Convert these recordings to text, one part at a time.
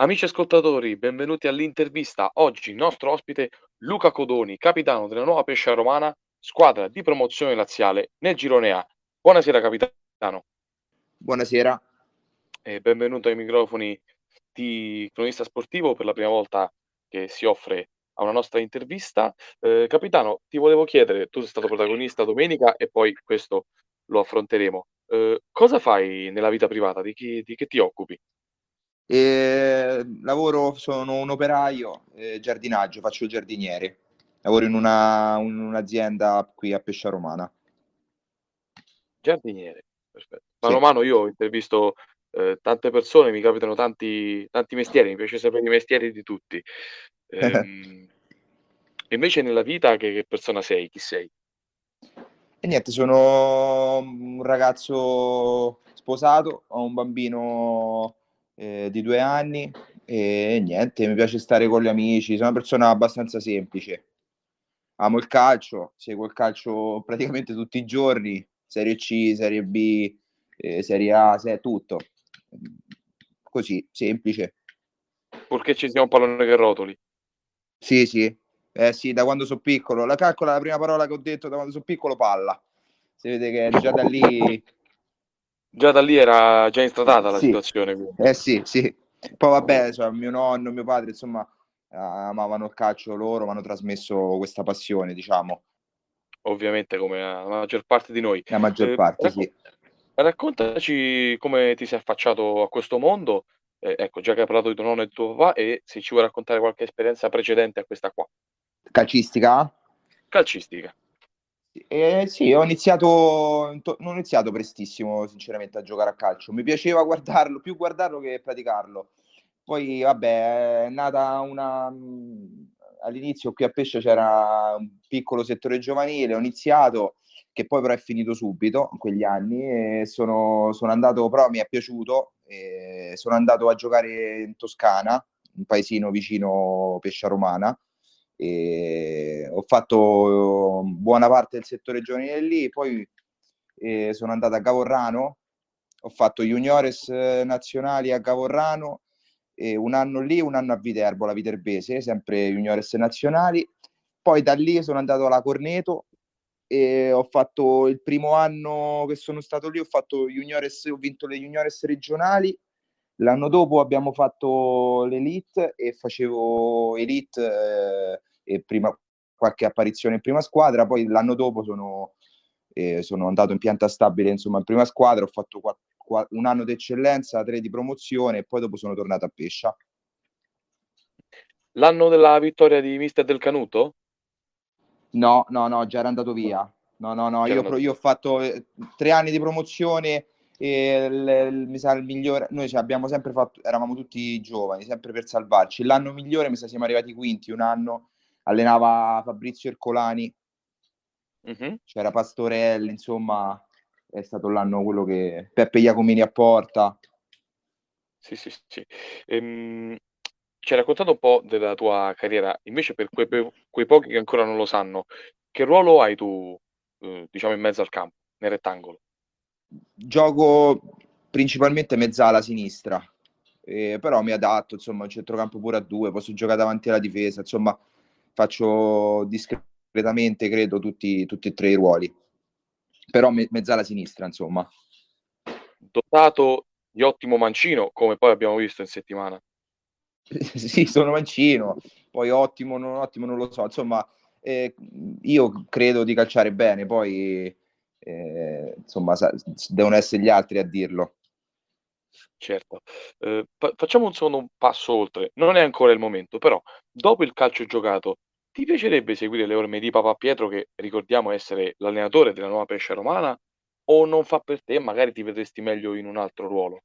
Amici ascoltatori, benvenuti all'intervista. Oggi il nostro ospite Luca Codoni, capitano della nuova Pescia Romana, squadra di promozione laziale nel girone A. Buonasera capitano. Buonasera. E benvenuto ai microfoni di Cronista Sportivo per la prima volta che si offre a una nostra intervista. Eh, capitano, ti volevo chiedere, tu sei stato protagonista domenica e poi questo lo affronteremo. Eh, cosa fai nella vita privata? Di, chi, di che ti occupi? E lavoro, sono un operaio, eh, giardinaggio, faccio il giardiniere. Lavoro in, una, in un'azienda qui a Pescia Romana. Giardiniere, perfetto. Mano a mano io ho intervisto eh, tante persone, mi capitano tanti, tanti mestieri, mi piace sapere i mestieri di tutti. Ehm, invece nella vita che, che persona sei? Chi sei? E niente, sono un ragazzo sposato, ho un bambino eh, di due anni e niente, mi piace stare con gli amici, sono una persona abbastanza semplice. Amo il calcio, seguo il calcio praticamente tutti i giorni, Serie C, Serie B, eh, Serie A, se, tutto. Così, semplice. Purché ci sia un pallone che rotoli. Sì, sì, eh sì, da quando sono piccolo. La calcola, la prima parola che ho detto da quando sono piccolo, palla. Si vede che già da lì Già da lì era già instradata la sì. situazione. Quindi. Eh sì, sì. Poi vabbè, cioè, mio nonno, mio padre, insomma, amavano il calcio loro, mi hanno trasmesso questa passione, diciamo. Ovviamente come la maggior parte di noi. La maggior eh, parte, racc- sì. Raccontaci come ti sei affacciato a questo mondo, eh, ecco, già che hai parlato di tuo nonno e di tuo papà, e se ci vuoi raccontare qualche esperienza precedente a questa qua. Calcistica? Calcistica. Eh, sì, ho iniziato, non ho iniziato prestissimo, sinceramente, a giocare a calcio. Mi piaceva guardarlo, più guardarlo che praticarlo. Poi, vabbè, è nata una... All'inizio qui a Pesce c'era un piccolo settore giovanile, ho iniziato, che poi però è finito subito in quegli anni e sono, sono andato, però mi è piaciuto, sono andato a giocare in Toscana, un paesino vicino Pescia Romana, e ho fatto buona parte del settore giovanile lì, poi eh, sono andato a Gavorrano, ho fatto juniores nazionali a Gavorrano, eh, un anno lì, un anno a Viterbo, la Viterbese, sempre juniores nazionali. Poi da lì sono andato alla Corneto e ho fatto il primo anno che sono stato lì, ho fatto juniores, ho vinto le juniores regionali. L'anno dopo abbiamo fatto l'elite e facevo elite eh, e prima, qualche apparizione in prima squadra, poi l'anno dopo sono, eh, sono andato in pianta stabile insomma, in prima squadra, ho fatto qua, qua, un anno di eccellenza, tre di promozione e poi dopo sono tornato a Pescia. L'anno della vittoria di Mister del Canuto? No, no, no, già era andato via. No, no, no, io, io, ho fatto eh, tre anni di promozione e il, il, mi sa il migliore noi abbiamo sempre fatto eravamo tutti giovani sempre per salvarci l'anno migliore mi sa siamo arrivati quinti un anno allenava Fabrizio Ercolani, uh-huh. c'era Pastorelli, insomma è stato l'anno quello che Peppe Iacomini a porta. Sì, sì, sì. Ehm, ci hai raccontato un po' della tua carriera, invece per quei, quei pochi che ancora non lo sanno, che ruolo hai tu, eh, diciamo, in mezzo al campo, nel rettangolo? Gioco principalmente mezzala sinistra, eh, però mi adatto, insomma, centrocampo pure a due, posso giocare davanti alla difesa, insomma, faccio discretamente, credo, tutti, tutti e tre i ruoli. Però me- mezzala sinistra, insomma. Dotato di ottimo mancino, come poi abbiamo visto in settimana. sì, sono mancino, poi ottimo, non ottimo, non lo so. Insomma, eh, io credo di calciare bene, poi eh, insomma, sa- devono essere gli altri a dirlo. Certo. Eh, fa- facciamo un secondo passo oltre. Non è ancora il momento, però dopo il calcio giocato, ti piacerebbe seguire le orme di Papà Pietro, che ricordiamo essere l'allenatore della nuova Pescia Romana, o non fa per te, magari ti vedresti meglio in un altro ruolo?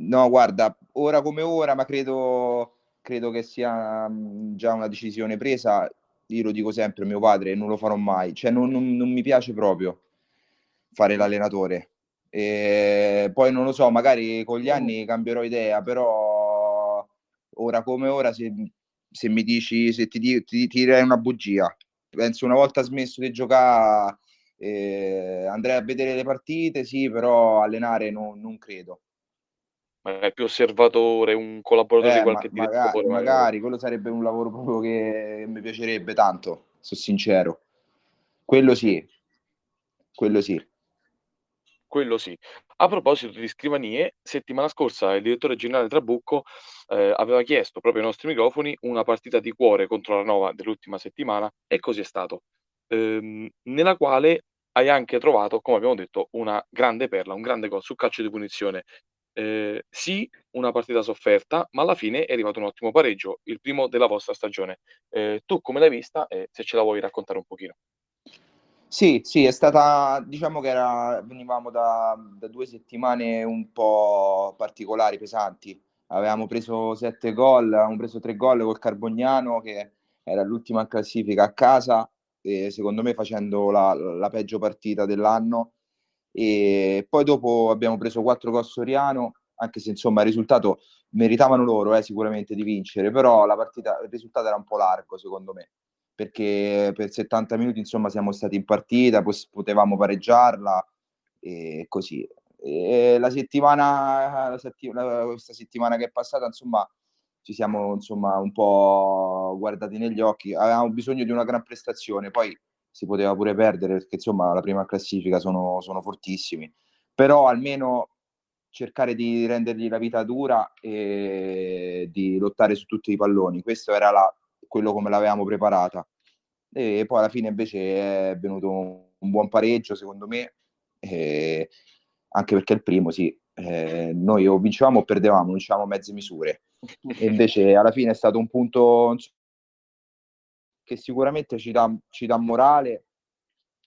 No, guarda, ora come ora, ma credo, credo che sia mh, già una decisione presa. Io lo dico sempre a mio padre, non lo farò mai. Cioè, non, non- non mi piace proprio fare l'allenatore. E poi non lo so, magari con gli anni cambierò idea, però ora come ora, se, se mi dici, se ti, ti, ti direi una bugia, penso una volta smesso di giocare eh, andrei a vedere le partite, sì, però allenare no, non credo. magari più osservatore, un collaboratore di Eh, ma qualche direttore magari. magari, quello sarebbe un lavoro proprio che mi piacerebbe tanto, so' sincero. Quello sì. Quello sì. Quello sì. A proposito di scrivanie, settimana scorsa il direttore generale Trabucco, ehm, aveva chiesto proprio ai nostri microfoni una partita di cuore contro la Nova dell'ultima settimana e così è stato. Ehm, nella quale hai anche trovato, come abbiamo detto, una grande perla, un grande gol sul calcio di punizione. Ehm, sì, una partita sofferta, ma alla fine è arrivato un ottimo pareggio, il primo della vostra stagione. Ehm, tu come l'hai vista e se ce la vuoi raccontare un pochino? Sì, sì, è stata diciamo che era venivamo da da 2 settimane un po' particolari, pesanti. Avevamo preso 7 gol, avevamo preso 3 gol col Carbognano che era l'ultima classifica a casa e secondo me facendo la la peggio partita dell'anno. E poi dopo abbiamo preso 4 col Soriano, anche se insomma il risultato meritavano loro eh, sicuramente di vincere, però la partita il risultato era un po' largo secondo me, perché per 70 minuti insomma siamo stati in partita, potevamo pareggiarla e così. E la settimana la setti la questa settimana che è passata insomma ci siamo insomma un po' guardati negli occhi. Avevamo bisogno di una gran prestazione, poi si poteva pure perdere perché insomma la prima classifica sono sono fortissimi, però almeno cercare di rendergli la vita dura e di lottare su tutti i palloni. Questo era la quello come l'avevamo preparata. E poi alla fine invece è venuto un buon pareggio secondo me, ehm, anche perché il primo sì, ehm, noi o vincevamo o perdevamo, non c'avevamo mezze misure. E invece alla fine è stato un punto che sicuramente ci dà ci dà morale,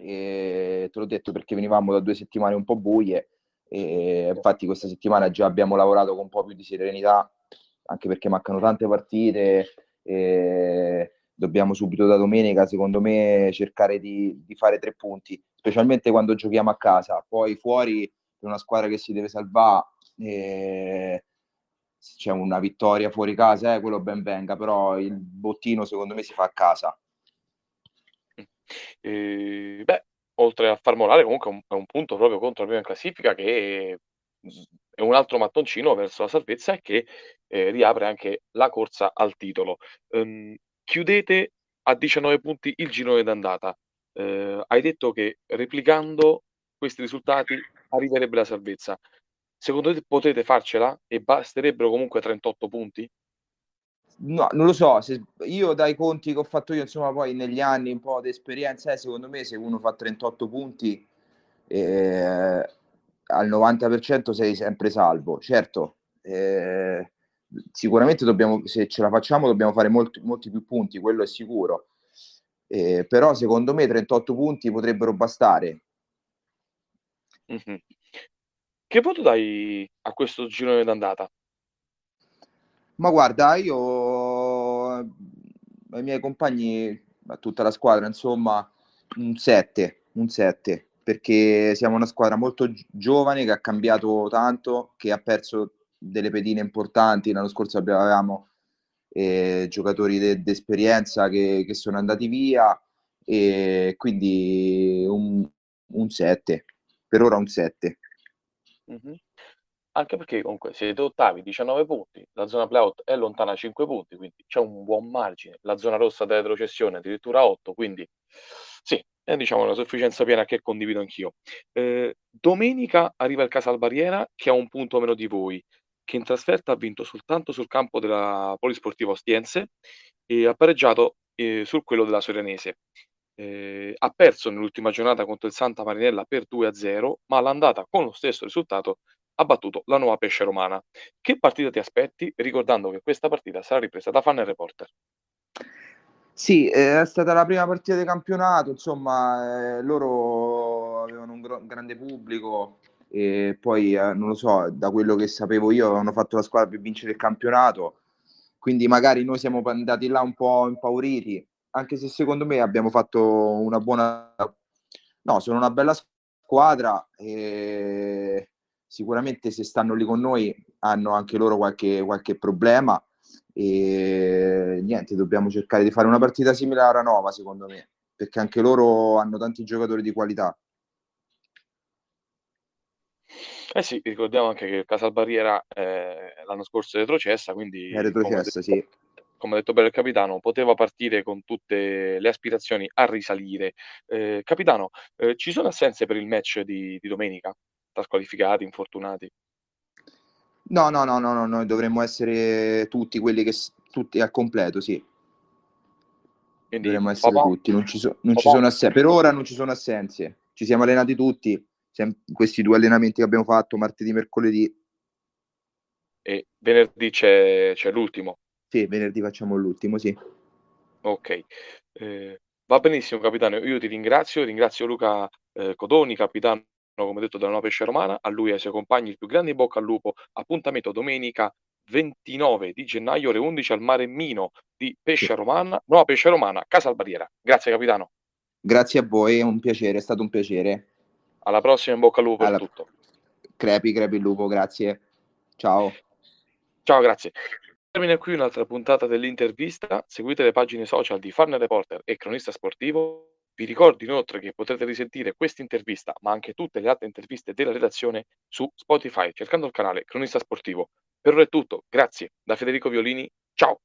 ehm, te l'ho detto perché venivamo da 2 settimane un po' buie, e infatti questa settimana già abbiamo lavorato con un po' più di serenità, anche perché mancano tante partite, e dobbiamo subito da domenica, secondo me, cercare di di fare 3 punti, specialmente quando giochiamo a casa. Poi fuori è una squadra che si deve salvà, ehm, se c'è una vittoria fuori casa, eh, quello ben venga, però il bottino secondo me si fa a casa. Ehm, beh, oltre a far morale comunque è un è un punto proprio contro la prima classifica che, è un altro mattoncino verso la salvezza e che, ehm, riapre anche la corsa al titolo. Uhm, chiudete a 19 punti il girone d'andata. Ehm, hai detto che replicando questi risultati arriverebbe la salvezza. Secondo te potete farcela e basterebbero comunque 38 punti? No, non lo so, se io dai conti che ho fatto io, insomma, poi negli anni un po' di esperienza, eh, secondo me se uno fa 38 punti, ehm, al 90% sei sempre salvo. Certo, ehm, sicuramente dobbiamo se ce la facciamo dobbiamo fare molti molti più punti, quello è sicuro. Ehm, però secondo me 38 punti potrebbero bastare. Mh-mh. Che voto dai a questo girone d'andata? Ma guarda, io, ai miei compagni, a tutta la squadra insomma, un 7, un 7, perché siamo una squadra molto giovane che ha cambiato tanto, che ha perso delle pedine importanti. L'anno scorso avevamo, ehm, giocatori de d'esperienza che che sono andati via, e quindi un un 7. Per ora un 7. Mh-mh. Anche perché comunque siete ottavi, 19 punti, la zona play-out è lontana 5 punti, quindi c'è un buon margine. La zona rossa da retrocessione addirittura 8, quindi sì, è diciamo una sufficienza piena che condivido anch'io. Ehm, domenica arriva il Casalbarriera che ha 1 punto meno di voi, che in trasferta ha vinto soltanto sul campo della Polisportiva Ostiense e ha pareggiato, ehm, su quello della Sorenese. Ehm, ha perso nell'ultima giornata contro il Santa Marinella per 2-0, ma all'andata con lo stesso risultato ha battuto la Nuova Pesce Romana. Che partita ti aspetti? Ricordando che questa partita sarà ripresa da Fan Reporter. Sì, ehm, è stata la prima partita di campionato, insomma, ehm, loro avevano un gro grande pubblico e poi, ehm, non lo so, da quello che sapevo io avevano fatto la squadra per vincere il campionato, quindi magari noi siamo andati là un po' impauriti, anche se secondo me abbiamo fatto una buona no, sono una bella squadra, ehm, sicuramente se stanno lì con noi hanno anche loro qualche qualche problema, e niente, dobbiamo cercare di fare una partita simile a Aranova secondo me, perché anche loro hanno tanti giocatori di qualità. Eh sì, ricordiamo anche che Casalbarriera, ehm, l'anno scorso è retrocessa, È quindi come ha retrocessa, detto sì. come ha detto bene il capitano, poteva partire con tutte le aspirazioni a risalire. Ehm, capitano, ehm, ci sono assenze per il match di di domenica? Tra squalificati, infortunati? No, no, no, no, no, noi dovremmo essere tutti quelli che tutti al completo, sì. Quindi Dovremmo essere papà tutti, non ci so non ci sono asse per ora non ci sono assenze. Ci siamo allenati tutti, sem questi 2 allenamenti che abbiamo fatto martedì, mercoledì. E venerdì c'è c'è l'ultimo? Sì, venerdì facciamo l'ultimo, sì. Okay. Ehm, va benissimo capitano, io ti ringrazio, ringrazio Luca, ehm, Codoni, capitano come detto della Nuova Pesce Romana, a lui e ai suoi compagni il più grande in bocca al lupo. Appuntamento domenica 29 di gennaio ore 11 al Maremmino di Sì. Pescia Romana Nuova Pesce Romana, Casalbarriera. Grazie capitano. Grazie a voi, è un piacere, è stato un piacere. Alla prossima, in bocca al lupo per Alla tutto. crepi, crepi il lupo, grazie. Ciao. Ciao, grazie. Termina qui un'altra puntata dell'intervista. Seguite le pagine social di Farne Reporter e Cronista Sportivo. Vi ricordo inoltre che potrete risentire questa intervista, ma anche tutte le altre interviste della redazione su Spotify cercando il canale Cronista Sportivo. Per ora è tutto, grazie. Da Federico Violini, ciao.